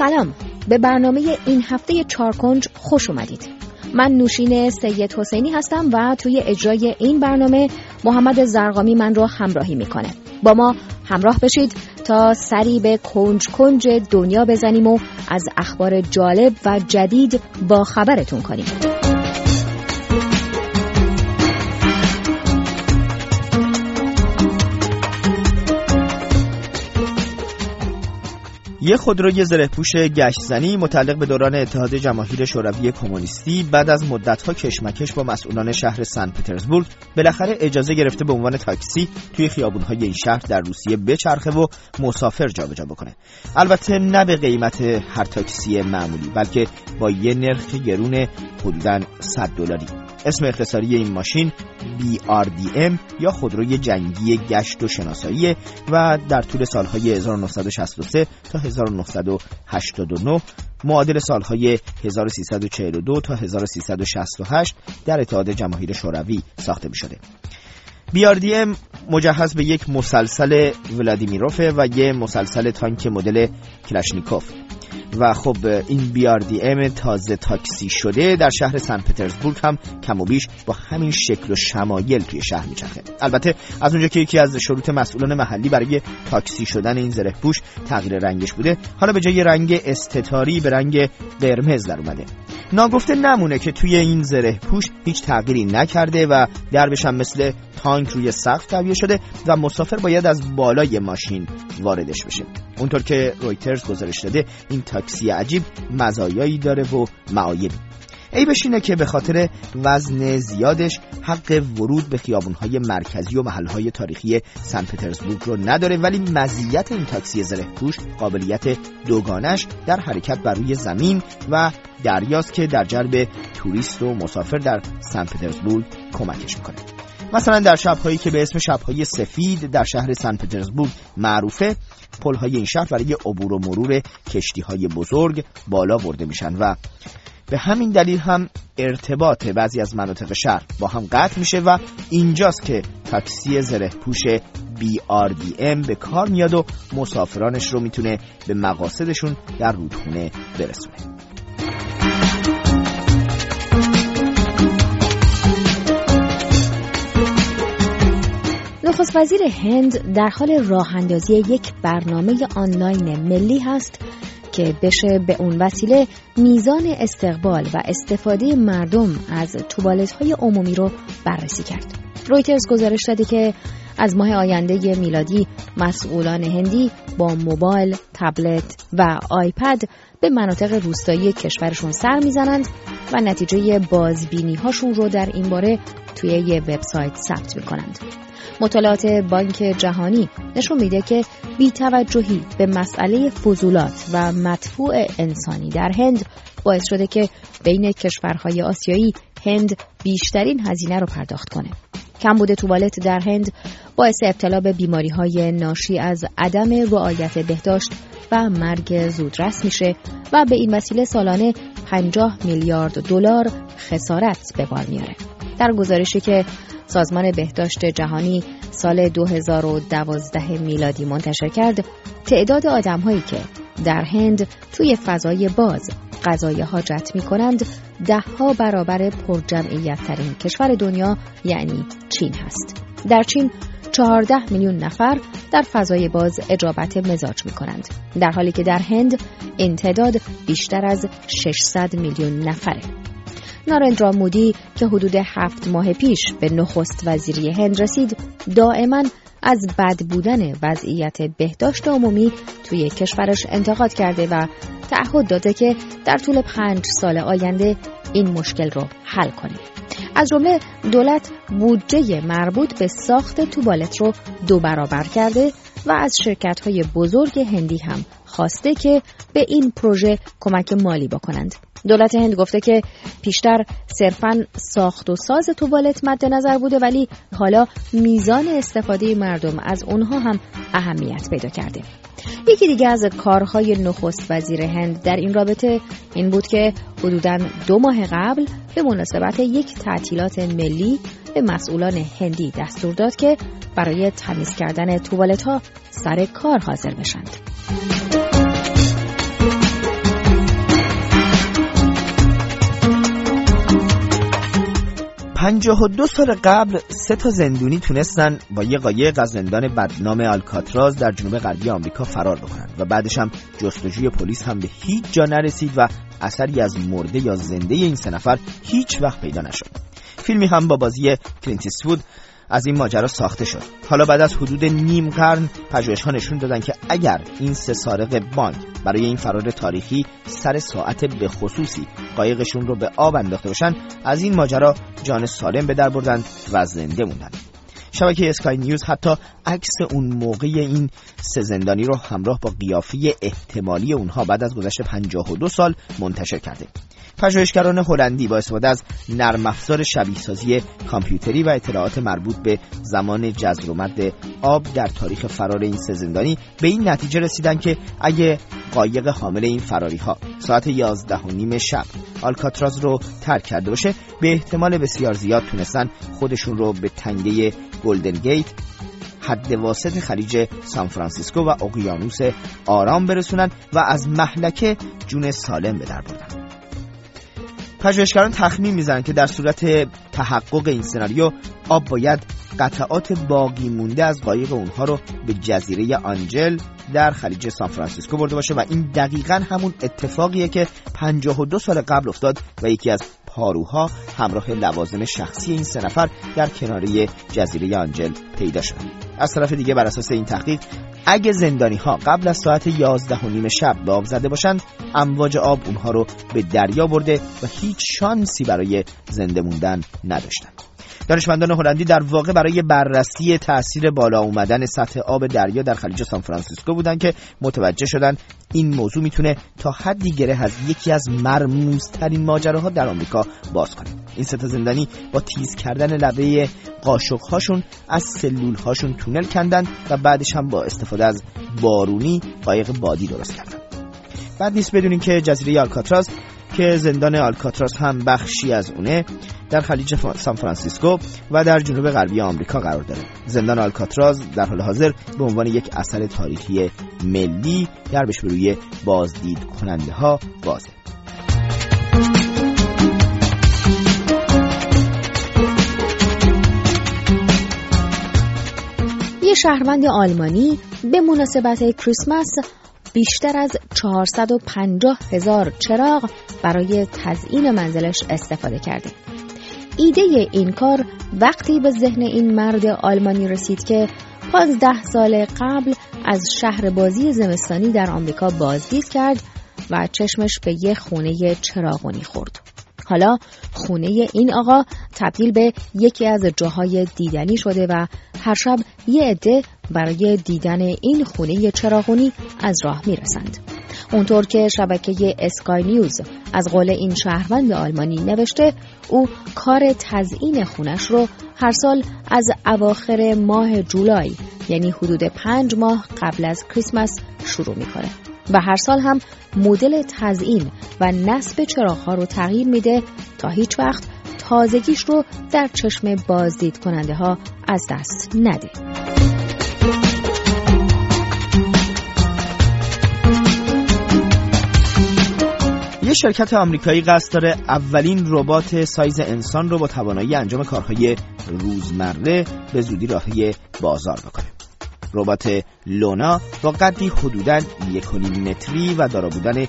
سلام. به برنامه این هفته چارکنج خوش اومدید. من نوشین سید حسینی هستم و توی اجرای این برنامه محمد زرقامی من رو همراهی می‌کنه. با ما همراه بشید تا سری به کنج کنج دنیا بزنیم و از اخبار جالب و جدید با خبرتون کنیم. یک خودروی زرهپوش گشتزنی متعلق به دوران اتحاد جماهیر شوروی کمونیستی بعد از مدتها کشمکش با مسئولان شهر سن پترزبورگ بالاخره اجازه گرفته به عنوان تاکسی توی خیابونهای این شهر در روسیه بچرخه و مسافر جابجا بکنه. البته نه به قیمت هر تاکسی معمولی بلکه با یه نرخ گرون حدوداً 100 دلاری. اسم اختصاری این ماشین BRDM یا خودروی جنگی گشت و شناسایی و در طول سالهای 1963 تا 1989 معادل سالهای 1342 تا 1368 در اتحاد جماهیر شوروی ساخته می شده. BRDM مجهز به یک مسلسل ولادیمیروف و یک مسلسل تانک مدل کلاشنیکوف و خب این بیاردی ام تازه تاکسی شده در شهر سن پترزبورگ هم کم و بیش با همین شکل و شمایل توی شهر میچرخه. البته از اونجا که یکی از شروط مسئولان محلی برای تاکسی شدن این زره پوش تغییر رنگش بوده حالا به جای رنگ استتاری به رنگ قرمز در اومده. ناگفته نمونه که توی این زره پوش هیچ تغییری نکرده و دربش هم مثل تانک روی سقف تهیه شده و مسافر باید از بالای ماشین واردش بشه. اونطور که رویترز گزارش داده این تاکسی عجیب مزایایی داره و معایبی ای بشینه که به خاطر وزن زیادش حق ورود به خیابونهای مرکزی و محلهای تاریخی سن پترزبورگ رو نداره ولی مزیت این تاکسی زره پوش قابلیت دوگانش در حرکت بر روی زمین و دریاست که در جلب توریست و مسافر در سن پترزبورگ کمکش می‌کنه. مثلا در شبهایی که به اسم شبهای سفید در شهر سن پترزبورگ معروفه پلهای این شهر برای عبور و مرور کشتی های بزرگ بالا برده میشن و به همین دلیل هم ارتباط بعضی از مناطق شهر با هم قطع میشه و اینجاست که تاکسی زره پوش BRDM به کار میاد و مسافرانش رو می‌تونه به مقاصدشون در رودخونه برسونه. نخست وزیر هند در حال راه اندازی یک برنامه آنلاین ملی هست که بشه به اون وسیله میزان استقبال و استفاده مردم از توالت های عمومی رو بررسی کرد. رویترز گزارش داده که از ماه آینده میلادی مسئولان هندی با موبایل، تبلت و آیپد به مناطق روستایی کشورشون سر می‌زنند و نتیجه بازبینی هاشون رو در این باره توی یه وبسایت ثبت می‌کنند. مطالعات بانک جهانی نشون میده که بیتوجهی به مسئله فضولات و مدفوع انسانی در هند باعث شده که بین کشورهای آسیایی هند بیشترین هزینه رو پرداخت کنه. کمبود توالت در هند باعث ابتلا به بیماری های ناشی از عدم رعایت بهداشت و مرگ زودرس میشه و به این وسیله سالانه 50 میلیارد دلار خسارت به بار میاره. در گزارشی که سازمان بهداشت جهانی سال 2012 میلادی منتشر کرد تعداد آدمهایی که در هند توی فضای باز غذای حاجت می کنند ده ها برابر پرجمعیت ترین کشور دنیا یعنی چین هست. در چین 14 میلیون نفر در فضای باز اجابت مزاج می کنند. در حالی که در هند این تعداد بیشتر از 600 میلیون نفره. نارندرا مودی که حدود هفت ماه پیش به نخست وزیری هند رسید دائما از بد بودن وضعیت بهداشت عمومی توی کشورش انتقاد کرده و تعهد داده که در طول پنج سال آینده این مشکل رو حل کنه. از جمله دولت بودجه مربوط به ساخت توالت رو دو برابر کرده و از شرکت های بزرگ هندی هم خواسته که به این پروژه کمک مالی بکنند. دولت هند گفته که پیشتر صرفا ساخت و ساز توالت مد نظر بوده ولی حالا میزان استفاده مردم از اونها هم اهمیت پیدا کرده. یکی دیگه از کارهای نخست وزیر هند در این رابطه این بود که حدودا دو ماه قبل به مناسبت یک تعطیلات ملی به مسئولان هندی دستور داد که برای تمیز کردن توالت ها سر کار حاضر بشند. 52 سال قبل سه تا زندونی تونستن با یه قایق از زندان بدنام آلکاتراز در جنوب غربی آمریکا فرار بکنن و بعدش هم جستجوی پلیس هم به هیچ جا نرسید و اثری از مرده یا زنده این سه نفر هیچ وقت پیدا نشد. فیلمی هم با بازی کلینتیسفود از این ماجرا ساخته شد. حالا بعد از حدود نیم قرن پژوهش‌ها نشون دادن که اگر این سه سارق بانک برای این فرار تاریخی سر ساعت به خصوصی قایقشون رو به آب انداخته باشن از این ماجرا جان سالم به در بردن و زنده موندن. شبکه اسکای نیوز حتی عکس اون موقع این سه زندانی رو همراه با قیافی احتمالی اونها بعد از گذشت 52 سال منتشر کرده. پژوهشگران هلندی با استفاده از نرم افزار شبیه کامپیوتری و اطلاعات مربوط به زمان جزر و مد آب در تاریخ فرار این سه زندانی به این نتیجه رسیدن که اگه قایق حامل این فراری ها ساعت 11 و نیم شب آلکاتراز رو ترک کرده باشه به احتمال بسیار زیاد تونستن خودشون رو به تنگه گلدن گیت حد واسط خلیج سان فرانسیسکو و اقیانوس آرام برسونن و از محلکه جون سالم به در بردن. پژوهشگران تخمین می‌زنند که در صورت تحقق این سناریو آب باید قطعات باقی مونده از قایق اونها رو به جزیره آنجل در خلیج سان فرانسیسکو برده باشه و این دقیقا همون اتفاقیه که 52 سال قبل افتاد و یکی از پاروها همراه لوازم شخصی این سه نفر در کناری جزیره آنجل پیدا شد. از طرف دیگه بر اساس این تحقیق اگه زندانی ها قبل از ساعت 11 و نیم شب به آب زده باشند امواج آب اونها رو به دریا برده و هیچ شانسی برای زنده موندن نداشتند. دانشمندان هلندی در واقع برای بررسی تاثیر بالا اومدن سطح آب دریا در خلیج سان فرانسیسکو بودن که متوجه شدن این موضوع می‌تونه تا حدی گره از یکی از مرموزترین ماجراها در آمریکا باز کنه. این سه زندانی با تیز کردن لبه قاشق هاشون از سلول هاشون تونل کندن و بعدش هم با استفاده از بارونی قایق بادی درست کردن. بد نیست بدونین که جزیره آلکاتراز که زندان آلکاتراز هم بخشی از اونه در خلیج سان فرانسیسکو و در جنوب غربی آمریکا قرار داره. زندان آلکاتراز در حال حاضر به عنوان یک اثر تاریخی ملی دربش روی بازدید کننده ها بازه یه شهروند آلمانی به مناسبت کریسمس بیشتر از 450 هزار چراغ برای تزیین منزلش استفاده کرده. ایده این کار وقتی به ذهن این مرد آلمانی رسید که 15 سال قبل از شهر بازی زمستانی در آمریکا بازدید کرد و چشمش به یه خونه چراغونی خورد. حالا خونه این آقا تبدیل به یکی از جاهای دیدنی شده و هر شب یه عده برای دیدن این خونه چراغونی از راه می‌رسند. اونطور که شبکه اسکای نیوز از قول این شهروند آلمانی نوشته او کار تزیین خونش رو هر سال از اواخر ماه جولای یعنی حدود پنج ماه قبل از کریسمس شروع می‌کنه و هر سال هم مدل تزیین و نصب چراغها رو تغییر میده تا هیچ وقت تازگیش رو در چشم بازدید کننده ها از دست نده. یه شرکت آمریکایی قصد داره اولین ربات سایز انسان رو با توانایی انجام کارهای روزمره به زودی راهی بازار بکنه. ربات لونا با قدی حدوداً یک متری و دارا بودن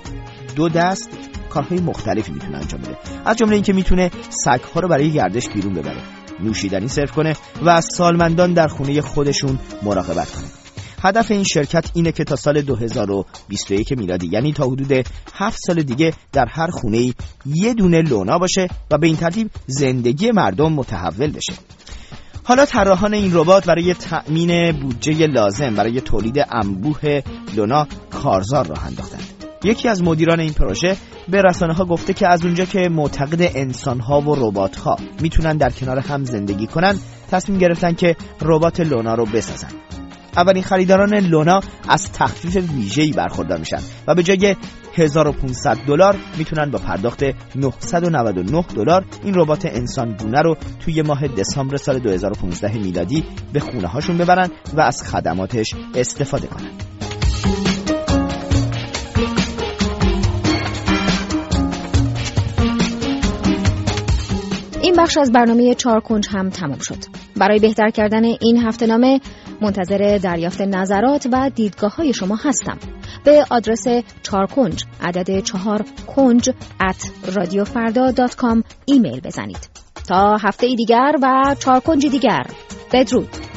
دو دست کارهای مختلفی می‌تونه انجام بده از جمله اینکه می‌تونه سگها رو برای گردش بیرون ببره نوشیدنی سرو کنه و سالمندان در خونه خودشون مراقبت کنه هدف این شرکت اینه که تا سال 2021 میلادی یعنی تا حدود 7 سال دیگه در هر خونه یه دونه لونا باشه و به این ترتیب زندگی مردم متحول بشه. حالا طراحان این ربات برای تأمین بودجه لازم برای تولید انبوه لونا کارزار راه انداختند. یکی از مدیران این پروژه به رسانه ها گفته که از اونجا که معتقد انسان ها و ربات ها می‌تونن در کنار هم زندگی کنن تصمیم گرفتن که ربات لونا رو بسازن. اولین خریداران لونا از تخفیف ویژه‌ای برخوردار میشن و به جای 1500 دلار می‌تونن با پرداخت 999 دلار این ربات انسان گونه رو توی ماه دسامبر سال 2015 میلادی به خونه هاشون ببرن و از خدماتش استفاده کنن. این بخش از برنامه چهار کنج هم تمام شد. برای بهتر کردن این هفته نامه منتظر دریافت نظرات و دیدگاه های شما هستم. به آدرس چهار کنج عدد چهار کنج at ایمیل بزنید. تا هفته دیگر و چهار کنج دیگر. بدرود.